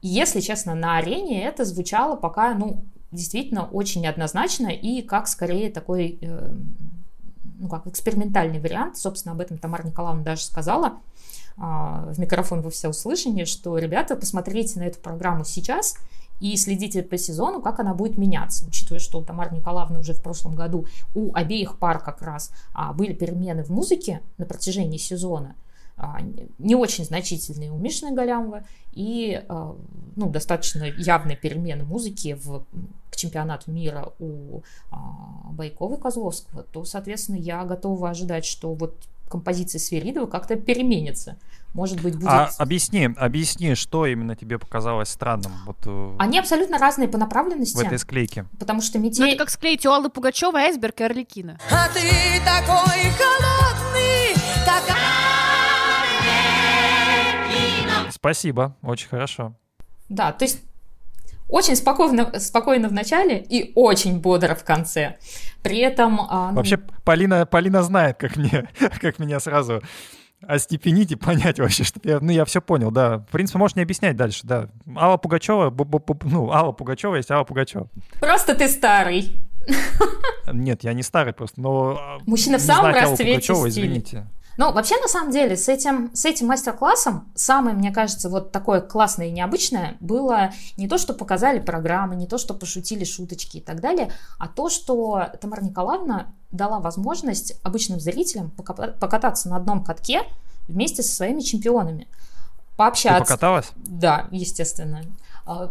Если честно, на арене это звучало пока, ну, действительно очень неоднозначно и как скорее такой э, ну, как экспериментальный вариант. Собственно, об этом Тамара Николаевна даже сказала а, в микрофон во всеуслышание, что, ребята, посмотрите на эту программу сейчас и следите по сезону, как она будет меняться, учитывая, что у Тамары Николаевны уже в прошлом году у обеих пар как раз а, были перемены в музыке на протяжении сезона, не очень значительные у Мишины Галямова и ну, достаточно явные перемены музыки в к чемпионату мира у а, Байкова и Козловского, то, соответственно, я готова ожидать, что вот композиция Сверидова как-то переменится. Может быть, будет... А объясни, объясни, что именно тебе показалось странным? Вот, э, Они абсолютно разные по направленности. В этой склейке. Потому что метель... Ну, это как склеить у Аллы Пугачевой айсберг и Орликина. А ты такой холодный, как... Спасибо, очень хорошо. Да, то есть очень спокойно, спокойно в начале и очень бодро в конце. При этом... А, ну... Вообще, Полина, Полина знает, как, мне, [LAUGHS] как меня сразу остепенить и понять вообще, что я, ну, я все понял, да. В принципе, можешь не объяснять дальше, да. Алла Пугачева, бу -бу -бу, ну, Алла Пугачева есть Алла Пугачева. Просто ты старый. Нет, я не старый просто, но... А, Мужчина в самом расцвете стиля. извините. Ну, вообще, на самом деле, с этим, с этим мастер-классом самое, мне кажется, вот такое классное и необычное было не то, что показали программы, не то, что пошутили шуточки и так далее, а то, что Тамара Николаевна дала возможность обычным зрителям покататься на одном катке вместе со своими чемпионами. Пообщаться. Ты покаталась? Да, естественно а,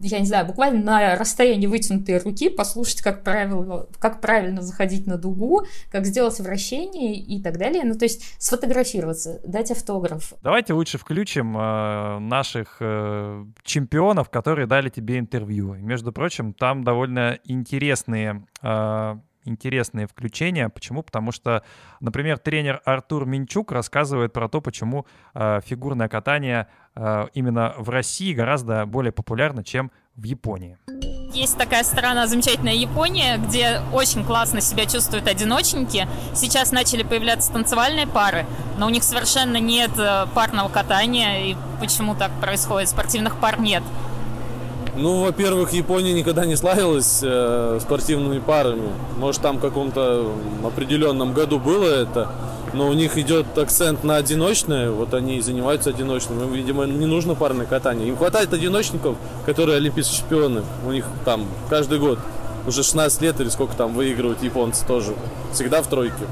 я не знаю, буквально на расстоянии вытянутой руки послушать, как правильно, как правильно заходить на дугу, как сделать вращение и так далее. Ну, то есть сфотографироваться, дать автограф. Давайте лучше включим э, наших э, чемпионов, которые дали тебе интервью. Между прочим, там довольно интересные э, интересные включения. Почему? Потому что, например, тренер Артур Минчук рассказывает про то, почему э, фигурное катание э, именно в России гораздо более популярно, чем в Японии. Есть такая страна, замечательная Япония, где очень классно себя чувствуют одиночники. Сейчас начали появляться танцевальные пары, но у них совершенно нет э, парного катания. И почему так происходит? Спортивных пар нет. Ну, во-первых, Япония никогда не славилась э, спортивными парами. Может, там в каком-то определенном году было это, но у них идет акцент на одиночное, вот они и занимаются одиночным. Им, видимо, не нужно парное катание. Им хватает одиночников, которые олимпийские чемпионы. У них там каждый год уже 16 лет или сколько там выигрывают японцы тоже. Всегда в тройке.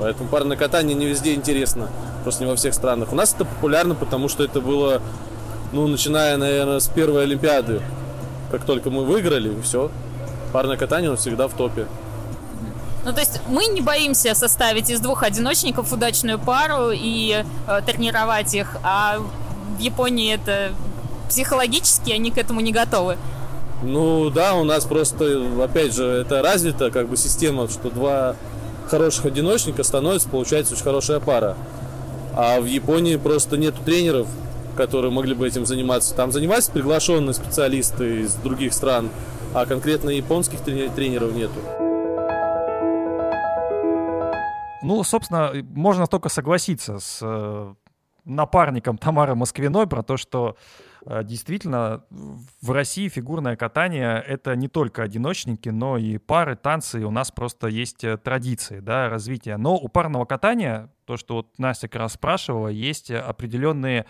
Поэтому парное катание не везде интересно, просто не во всех странах. У нас это популярно, потому что это было, ну, начиная, наверное, с первой Олимпиады как только мы выиграли, все. Парное катание, он всегда в топе. Ну, то есть мы не боимся составить из двух одиночников удачную пару и э, тренировать их, а в Японии это психологически они к этому не готовы. Ну да, у нас просто, опять же, это развита как бы система, что два хороших одиночника становится, получается, очень хорошая пара. А в Японии просто нету тренеров, которые могли бы этим заниматься. Там занимаются приглашенные специалисты из других стран, а конкретно японских тренеров нету. Ну, собственно, можно только согласиться с э, напарником Тамары Москвиной про то, что э, действительно, в России фигурное катание — это не только одиночники, но и пары, танцы. У нас просто есть э, традиции да, развития. Но у парного катания, то, что вот Настя как раз спрашивала, есть определенные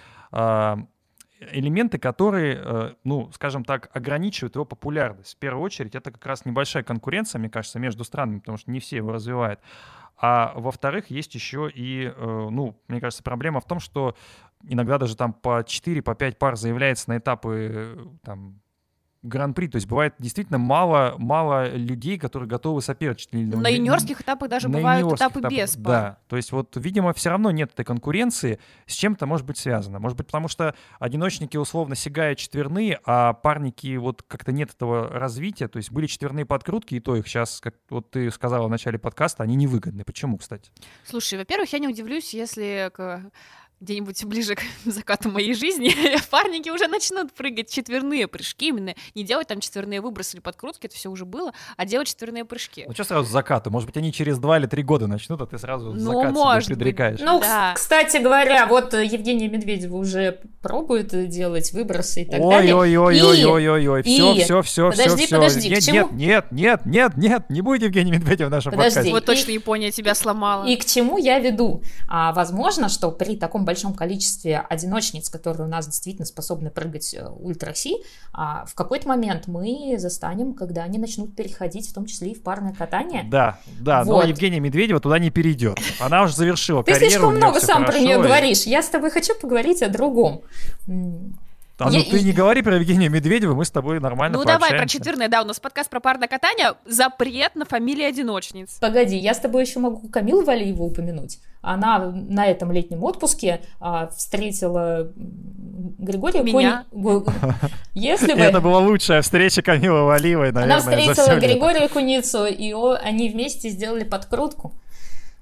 элементы, которые, э, ну, скажем так, ограничивают его популярность. В первую очередь, это как раз небольшая конкуренция, мне кажется, между странами, потому что не все его развивают. А во-вторых, есть еще и, э, ну, мне кажется, проблема в том, что иногда даже там по 4, по 5 пар заявляется на этапы э, там гран-при. То есть бывает действительно мало, мало людей, которые готовы соперничать. На юниорских этапах даже на бывают этапы этапах, без пар. Да, то есть вот, видимо, все равно нет этой конкуренции. С чем-то может быть связано. Может быть, потому что одиночники условно сигают четверные, а парники вот как-то нет этого развития. То есть были четверные подкрутки, и то их сейчас, как вот ты сказала в начале подкаста, они невыгодны. Почему, кстати? Слушай, во-первых, я не удивлюсь, если к где-нибудь ближе к [LAUGHS] закату моей жизни, [LAUGHS] парники уже начнут прыгать четверные прыжки, именно не делать там четверные выбросы или подкрутки, это все уже было, а делать четверные прыжки. Ну что сразу закату? Может быть, они через два или три года начнут, а ты сразу ну, закат может себе предрекаешь. Ну, да. кстати говоря, вот Евгения Медведева уже пробует делать выбросы и так ой, далее. Ой-ой-ой-ой-ой-ой, все, все, все, подожди, все, подожди, нет, нет, нет, нет, нет, нет, не будет Евгения Медведева в нашем подожди, подкасте. Вот точно Япония тебя сломала. И к чему я веду? А, возможно, что при таком большом количестве одиночниц, которые у нас действительно способны прыгать э, ультра-си, а, в какой-то момент мы застанем, когда они начнут переходить, в том числе и в парное катание. Да, да, вот. но Евгения Медведева туда не перейдет. Она уже завершила Ты карьеру. Ты слишком много сам про нее и... говоришь. Я с тобой хочу поговорить о другом. А ну ты не говори про Евгения Медведева, мы с тобой нормально Ну давай про четверное, да, у нас подкаст про парное катание, запрет на фамилии одиночниц. Погоди, я с тобой еще могу Камилу Валиеву упомянуть. Она на этом летнем отпуске а, встретила Григория Меня? Куни... [LAUGHS] Если бы... Это была лучшая встреча Камилы Валиевой, наверное, Она встретила Григория Куницу, и они вместе сделали подкрутку.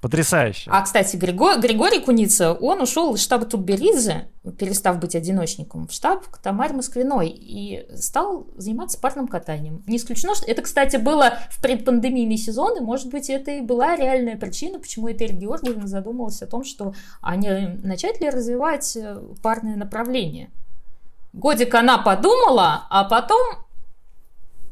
Потрясающе. А, кстати, Григор, Григорий Куница, он ушел из штаба Тутберидзе, перестав быть одиночником, в штаб к Тамаре Москвиной и стал заниматься парным катанием. Не исключено, что это, кстати, было в предпандемийный сезон, и, может быть, это и была реальная причина, почему Этель Георгиевна задумалась о том, что они начать ли развивать э, парное направление. Годик она подумала, а потом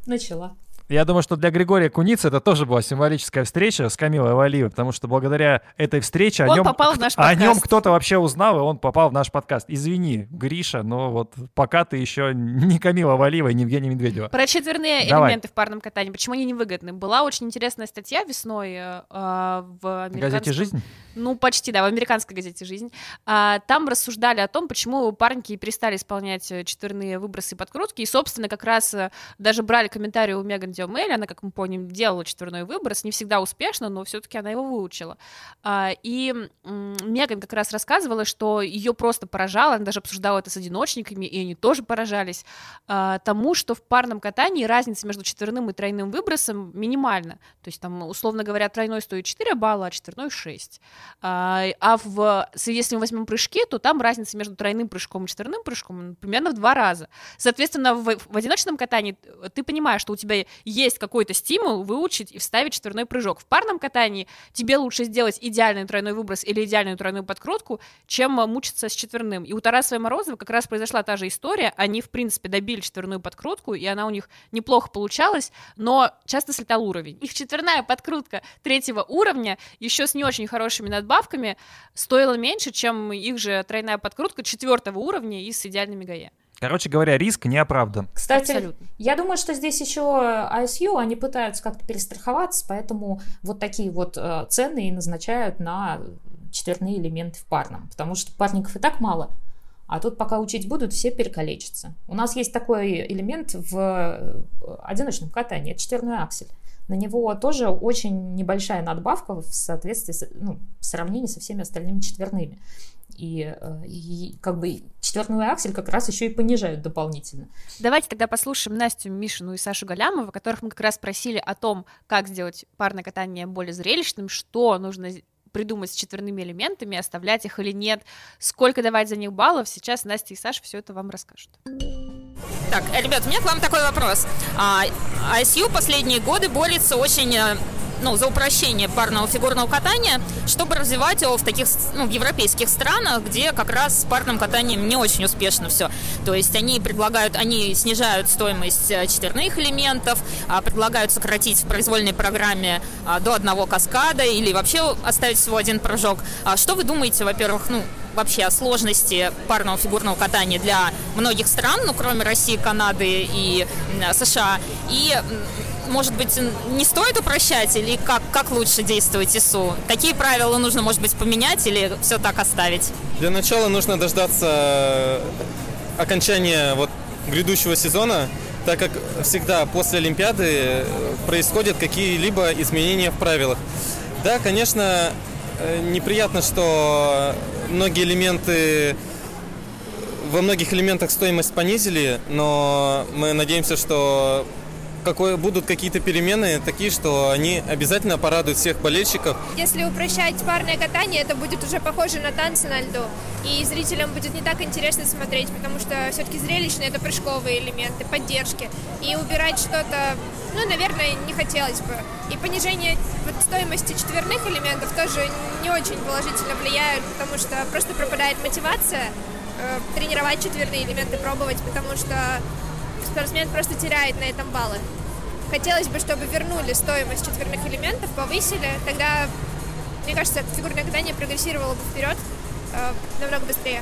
начала. Я думаю, что для Григория Куницы это тоже была символическая встреча с Камилой Валиевой, потому что благодаря этой встрече он о нем, попал в наш подкаст. о нем кто-то вообще узнал, и он попал в наш подкаст. Извини, Гриша, но вот пока ты еще не Камила Валиева и не Евгения Медведева. Про четверные Давай. элементы в парном катании, почему они невыгодны? Была очень интересная статья весной э, в американском... газете «Жизнь»? Ну, почти, да, в американской газете «Жизнь». А, там рассуждали о том, почему парники перестали исполнять э, четверные выбросы и подкрутки, и, собственно, как раз э, даже брали комментарии у Меган Диомель, она, как мы помним, делала четверной выброс, не всегда успешно, но все-таки она его выучила. А, и Меган как раз рассказывала, что ее просто поражало, она даже обсуждала это с одиночниками, и они тоже поражались а, тому, что в парном катании разница между четверным и тройным выбросом минимальна. То есть там, условно говоря, тройной стоит 4 балла, а четверной 6. А, а в, если мы возьмем прыжки, то там разница между тройным прыжком и четверным прыжком примерно в два раза. Соответственно, в, в одиночном катании ты понимаешь, что у тебя есть какой-то стимул выучить и вставить четверной прыжок. В парном катании тебе лучше сделать идеальный тройной выброс или идеальную тройную подкрутку, чем мучиться с четверным. И у Тараса и Морозова как раз произошла та же история. Они, в принципе, добили четверную подкрутку, и она у них неплохо получалась, но часто слетал уровень. Их четверная подкрутка третьего уровня еще с не очень хорошими надбавками стоила меньше, чем их же тройная подкрутка четвертого уровня и с идеальными ГАЕ. Короче говоря, риск не оправдан. Кстати, Абсолютно. я думаю, что здесь еще ISU, они пытаются как-то перестраховаться, поэтому вот такие вот э, цены и назначают на четверные элементы в парном, потому что парников и так мало, а тут пока учить будут, все перекалечатся. У нас есть такой элемент в одиночном катании, это четверной аксель. На него тоже очень небольшая надбавка в соответствии, с, ну, в сравнении со всеми остальными четверными. И, э, и как бы четвертную аксель как раз еще и понижают дополнительно. Давайте тогда послушаем Настю Мишину и Сашу Галямова, которых мы как раз спросили о том, как сделать парное катание более зрелищным, что нужно придумать с четверными элементами, оставлять их или нет, сколько давать за них баллов. Сейчас Настя и Саша все это вам расскажут. Так, ребят, у меня к вам такой вопрос. А, ISU последние годы борется очень э, ну, за упрощение парного фигурного катания, чтобы развивать его в таких, ну, в европейских странах, где как раз с парным катанием не очень успешно все. То есть они предлагают, они снижают стоимость э, четверных элементов, а, предлагают сократить в произвольной программе а, до одного каскада или вообще оставить всего один прыжок. А что вы думаете, во-первых, ну, вообще о сложности парного фигурного катания для многих стран, ну, кроме России, Канады и США. И, может быть, не стоит упрощать или как, как лучше действовать ИСУ? Какие правила нужно, может быть, поменять или все так оставить? Для начала нужно дождаться окончания вот грядущего сезона, так как всегда после Олимпиады происходят какие-либо изменения в правилах. Да, конечно, неприятно, что многие элементы во многих элементах стоимость понизили, но мы надеемся, что какой, будут какие-то перемены такие, что они обязательно порадуют всех болельщиков. Если упрощать парное катание, это будет уже похоже на танцы на льду. И зрителям будет не так интересно смотреть, потому что все-таки зрелищные это прыжковые элементы, поддержки. И убирать что-то, ну, наверное, не хотелось бы. И понижение вот, стоимости четверных элементов тоже не очень положительно влияет, потому что просто пропадает мотивация э, тренировать четверные элементы, пробовать, потому что спортсмен просто теряет на этом баллы. Хотелось бы, чтобы вернули стоимость четверных элементов, повысили, тогда, мне кажется, фигурное катание прогрессировало бы вперед э, намного быстрее.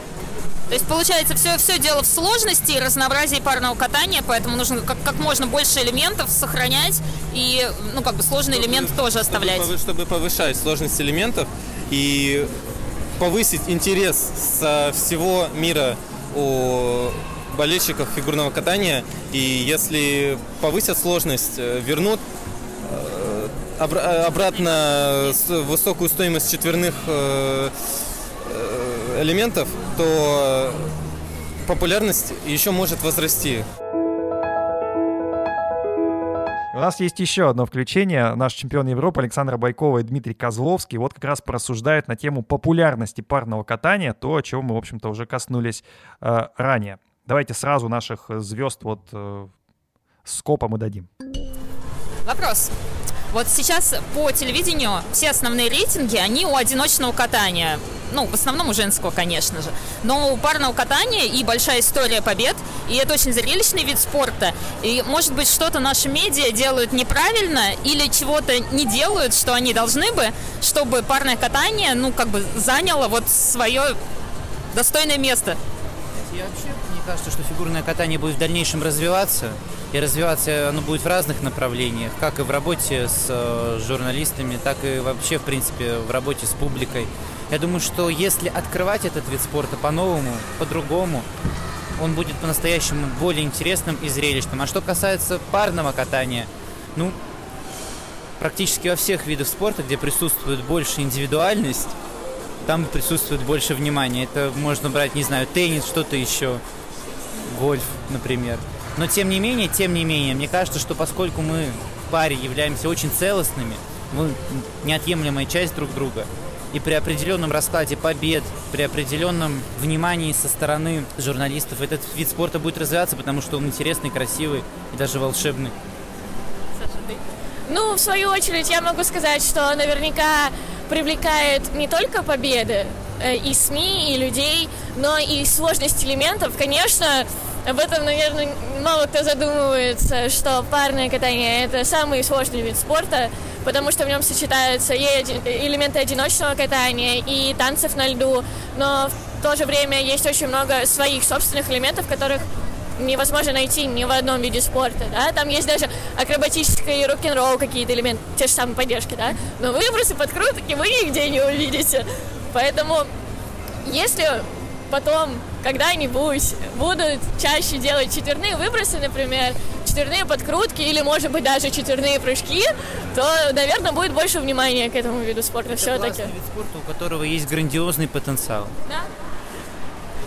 То есть, получается, все, все дело в сложности и разнообразии парного катания, поэтому нужно как, как можно больше элементов сохранять и, ну, как бы сложные чтобы, элементы тоже оставлять. Чтобы, чтобы повышать сложность элементов и повысить интерес со всего мира у болельщиков фигурного катания. И если повысят сложность, вернут обратно высокую стоимость четверных элементов, то популярность еще может возрасти. У нас есть еще одно включение. Наш чемпион Европы Александр Байкова и Дмитрий Козловский вот как раз порассуждают на тему популярности парного катания, то, о чем мы, в общем-то, уже коснулись э, ранее. Давайте сразу наших звезд вот э, скопа мы дадим. Вопрос. Вот сейчас по телевидению все основные рейтинги, они у одиночного катания. Ну, в основном у женского, конечно же. Но у парного катания и большая история побед, и это очень зрелищный вид спорта. И, может быть, что-то наши медиа делают неправильно или чего-то не делают, что они должны бы, чтобы парное катание, ну, как бы заняло вот свое достойное место. Я вообще, кажется, что фигурное катание будет в дальнейшем развиваться. И развиваться оно будет в разных направлениях, как и в работе с э, журналистами, так и вообще, в принципе, в работе с публикой. Я думаю, что если открывать этот вид спорта по-новому, по-другому, он будет по-настоящему более интересным и зрелищным. А что касается парного катания, ну, практически во всех видах спорта, где присутствует больше индивидуальность, там присутствует больше внимания. Это можно брать, не знаю, теннис, что-то еще, гольф, например. Но тем не менее, тем не менее, мне кажется, что поскольку мы в паре являемся очень целостными, мы неотъемлемая часть друг друга, и при определенном раскладе побед, при определенном внимании со стороны журналистов этот вид спорта будет развиваться, потому что он интересный, красивый и даже волшебный. Ну, в свою очередь, я могу сказать, что наверняка привлекает не только победы э, и СМИ, и людей, но и сложность элементов. Конечно, об этом, наверное, мало кто задумывается, что парное катание – это самый сложный вид спорта, потому что в нем сочетаются и элементы одиночного катания, и танцев на льду, но в то же время есть очень много своих собственных элементов, которых невозможно найти ни в одном виде спорта, да, там есть даже акробатическое и рок-н-ролл какие-то элементы, те же самые поддержки, да, но выбросы, подкрутки вы нигде не увидите, поэтому если потом когда-нибудь будут чаще делать четверные выбросы, например, четверные подкрутки или, может быть, даже четверные прыжки, то, наверное, будет больше внимания к этому виду спорта все-таки. вид спорта, у которого есть грандиозный потенциал. Да.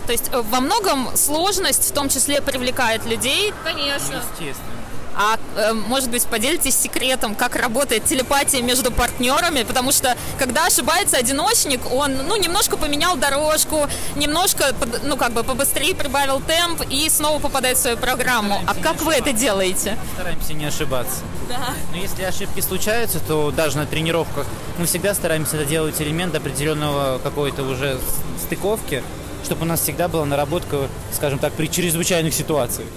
То есть во многом сложность в том числе привлекает людей. Конечно. Естественно. А э, может быть, поделитесь секретом, как работает телепатия между партнерами, потому что когда ошибается одиночник, он, ну, немножко поменял дорожку, немножко, ну, как бы побыстрее прибавил темп и снова попадает в свою программу. Стараемся а как вы это делаете? Стараемся не ошибаться. Да. Но если ошибки случаются, то даже на тренировках мы всегда стараемся это делать элемент определенного какой-то уже стыковки, чтобы у нас всегда была наработка, скажем так, при чрезвычайных ситуациях.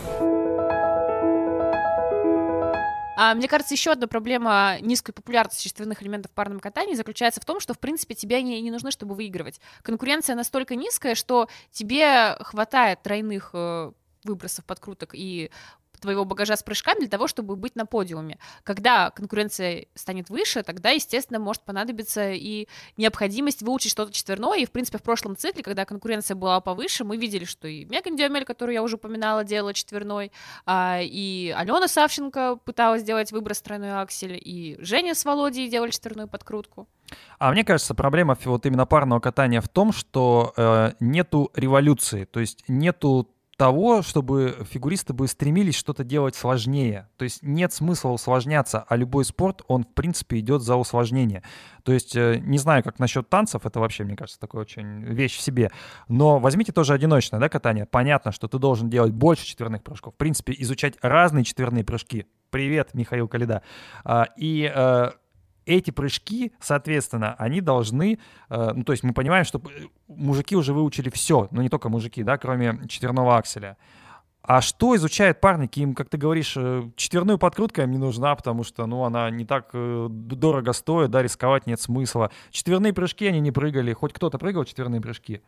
А, мне кажется, еще одна проблема низкой популярности чувственных элементов в парном катании заключается в том, что, в принципе, тебе не, не нужны, чтобы выигрывать. Конкуренция настолько низкая, что тебе хватает тройных э, выбросов подкруток и твоего багажа с прыжками для того, чтобы быть на подиуме. Когда конкуренция станет выше, тогда, естественно, может понадобиться и необходимость выучить что-то четверное. И, в принципе, в прошлом цикле, когда конкуренция была повыше, мы видели, что и Меган Диомель, которую я уже упоминала, делала четверной, а, и Алена Савченко пыталась сделать выброс тройной аксель, и Женя с Володей делали четверную подкрутку. А мне кажется, проблема вот именно парного катания в том, что э, нету революции, то есть нету того, чтобы фигуристы бы стремились что-то делать сложнее. То есть нет смысла усложняться, а любой спорт, он, в принципе, идет за усложнение. То есть э, не знаю, как насчет танцев, это вообще, мне кажется, такая очень вещь в себе. Но возьмите тоже одиночное да, катание. Понятно, что ты должен делать больше четверных прыжков. В принципе, изучать разные четверные прыжки. Привет, Михаил Калида. А, и э, эти прыжки, соответственно, они должны, э, ну, то есть мы понимаем, что э, мужики уже выучили все, но не только мужики, да, кроме четверного акселя. А что изучают парники? Им, как ты говоришь, э, четверную подкрутка им не нужна, потому что, ну, она не так дорого стоит, да, рисковать нет смысла. Четверные прыжки они не прыгали. Хоть кто-то прыгал четверные прыжки?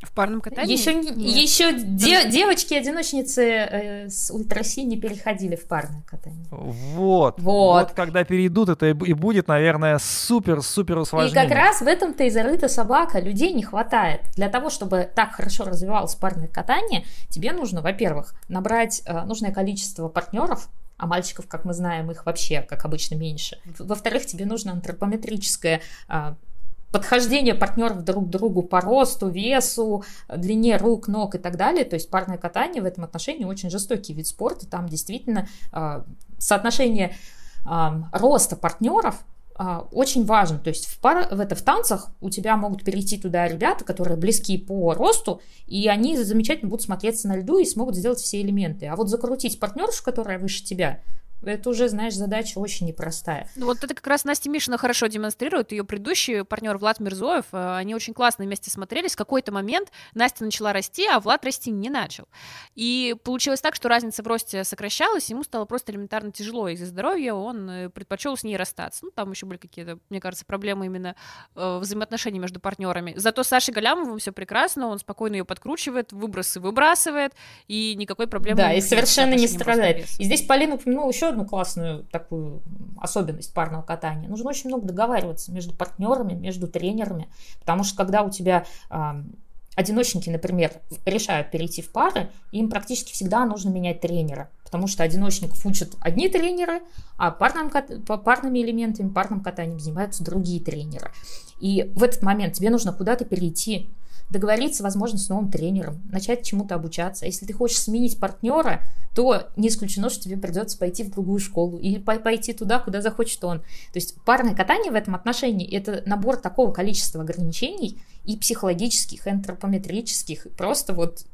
В парном катании? Еще, еще де, девочки-одиночницы э, с ультраси не переходили в парное катание. Вот. Вот. Вот когда перейдут, это и будет, наверное, супер-супер усложнение. И как раз в этом-то и зарыта собака. Людей не хватает. Для того, чтобы так хорошо развивалось парное катание, тебе нужно, во-первых, набрать э, нужное количество партнеров, а мальчиков, как мы знаем, их вообще, как обычно, меньше. Во-вторых, тебе нужно антропометрическое э, подхождение партнеров друг к другу по росту, весу, длине рук, ног и так далее. То есть парное катание в этом отношении очень жестокий вид спорта. Там действительно э, соотношение э, роста партнеров э, очень важно. То есть в, пар, в, это, в танцах у тебя могут перейти туда ребята, которые близки по росту, и они замечательно будут смотреться на льду и смогут сделать все элементы. А вот закрутить партнершу, которая выше тебя, это уже, знаешь, задача очень непростая. Ну вот это как раз Настя Мишина хорошо демонстрирует. Ее предыдущий партнер Влад Мирзоев, э, они очень классно вместе смотрелись. В какой-то момент Настя начала расти, а Влад расти не начал. И получилось так, что разница в росте сокращалась, ему стало просто элементарно тяжело из-за здоровья, он э, предпочел с ней расстаться. Ну, там еще были какие-то, мне кажется, проблемы именно э, взаимоотношений между партнерами. Зато с Сашей Галямовым все прекрасно, он спокойно ее подкручивает, выбросы выбрасывает, и никакой проблемы Да, и совершенно не страдает. И здесь Полина упомянула еще одну классную такую особенность парного катания. Нужно очень много договариваться между партнерами, между тренерами, потому что когда у тебя одиночники, например, решают перейти в пары, им практически всегда нужно менять тренера, потому что одиночников учат одни тренеры, а парным, парными элементами, парным катанием занимаются другие тренеры. И в этот момент тебе нужно куда-то перейти, договориться, возможно, с новым тренером, начать чему-то обучаться. Если ты хочешь сменить партнера, то не исключено, что тебе придется пойти в другую школу или пойти туда, куда захочет он. То есть парное катание в этом отношении – это набор такого количества ограничений и психологических, и антропометрических, просто вот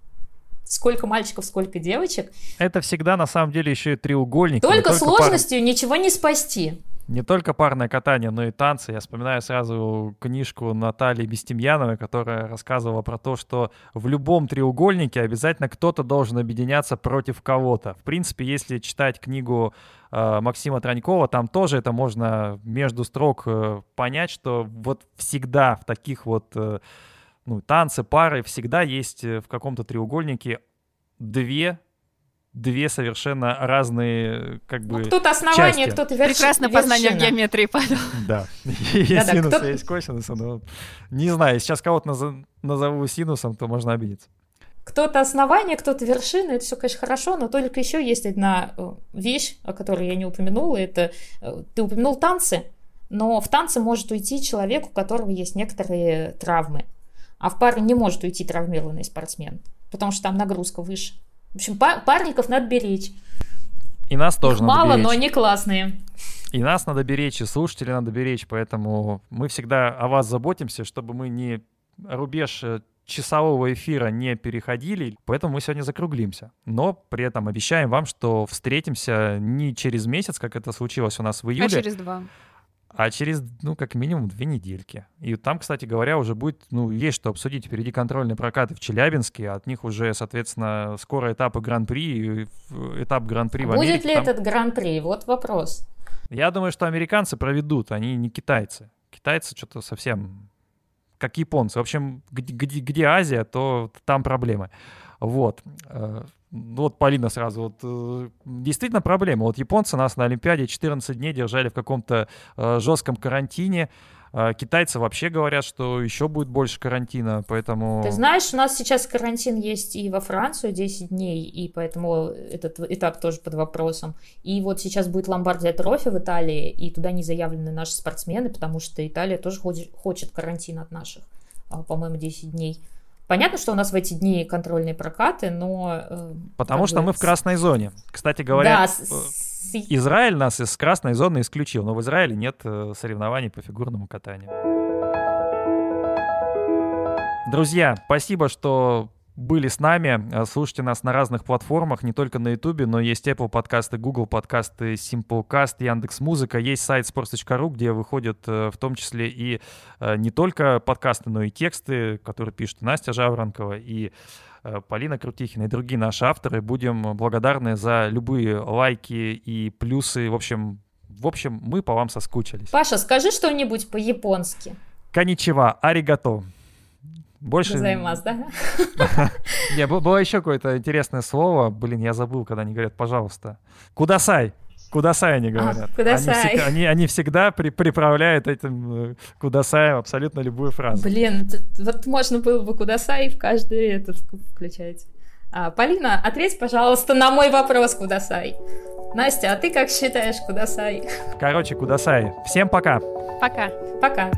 сколько мальчиков, сколько девочек. Это всегда на самом деле еще и треугольник. Только, только сложностью пар... ничего не спасти не только парное катание, но и танцы. Я вспоминаю сразу книжку Натальи Бестемьяновой, которая рассказывала про то, что в любом треугольнике обязательно кто-то должен объединяться против кого-то. В принципе, если читать книгу э, Максима Транькова, там тоже это можно между строк э, понять, что вот всегда в таких вот э, ну, танцы, пары, всегда есть э, в каком-то треугольнике две две совершенно разные как бы ну, Кто-то основание, кто-то вершина. Прекрасно познание в геометрии, Павел. Да, [LAUGHS] есть синусы, есть косинусы, но не знаю, сейчас кого-то назову синусом, то можно обидеться. Кто-то основание, кто-то вершина, это все, конечно, хорошо, но только еще есть одна э, вещь, о которой я не упомянула, это э, ты упомянул танцы, но в танцы может уйти человек, у которого есть некоторые травмы, а в паре не может уйти травмированный спортсмен, потому что там нагрузка выше. В общем, парников надо беречь. И нас тоже надо Мало, беречь. но они классные. И нас надо беречь, и слушателей надо беречь, поэтому мы всегда о вас заботимся, чтобы мы не рубеж э, часового эфира не переходили, поэтому мы сегодня закруглимся. Но при этом обещаем вам, что встретимся не через месяц, как это случилось у нас в июле, А через два. А через, ну, как минимум, две недельки. И там, кстати говоря, уже будет, ну, есть что обсудить. Впереди контрольные прокаты в Челябинске, от них уже, соответственно, скоро этапы Гран-при, э, этап Гран-при в Америке. Будет ли Там- этот гран-при? Вот вопрос. Я думаю, что американцы проведут, они не китайцы. Китайцы что-то совсем как японцы. В общем, где, где- где Азия, то там проблемы. Вот. Ну Вот Полина сразу. Вот, э, действительно проблема. Вот японцы нас на Олимпиаде 14 дней держали в каком-то э, жестком карантине. Э, Китайцы вообще говорят, что еще будет больше карантина, поэтому... Ты знаешь, у нас сейчас карантин есть и во Францию 10 дней, и поэтому этот этап тоже под вопросом. И вот сейчас будет Ломбардия Трофи в Италии, и туда не заявлены наши спортсмены, потому что Италия тоже хочет, хочет карантин от наших, а, по-моему, 10 дней. Понятно, что у нас в эти дни контрольные прокаты, но... э, Потому что бы мы в красной зоне. Кстати говоря, Да, э, Израиль нас из красной зоны исключил, но в Израиле нет э, соревнований по фигурному катанию. Друзья, спасибо, что были с нами. Э, Слушайте нас на разных платформах, не только на YouTube, но есть Apple подкасты, Google подкасты, Simplecast, Яндекс Музыка. Есть сайт sports.ru, где выходят э, в том числе и э, не только подкасты, но и тексты, которые пишет Настя Жаворонкова и Полина Крутихина и другие наши авторы. Будем благодарны за любые лайки и плюсы. В общем, в общем, мы по вам соскучились. Паша, скажи что-нибудь по-японски. Коничева, аригато. Больше... Займас, да? [LAUGHS] Не, было еще какое-то интересное слово. Блин, я забыл, когда они говорят, пожалуйста. Кудасай. Кудасай они говорят. кудасай. Они, всег- они, они всегда при- приправляют этим э, кудасаем абсолютно любую фразу. Блин, вот можно было бы Кудасай в каждый этот вк- включать. А, Полина, ответь, пожалуйста, на мой вопрос, Кудасай. Настя, а ты как считаешь, Кудасай? Короче, кудасай. Всем пока. Пока. Пока.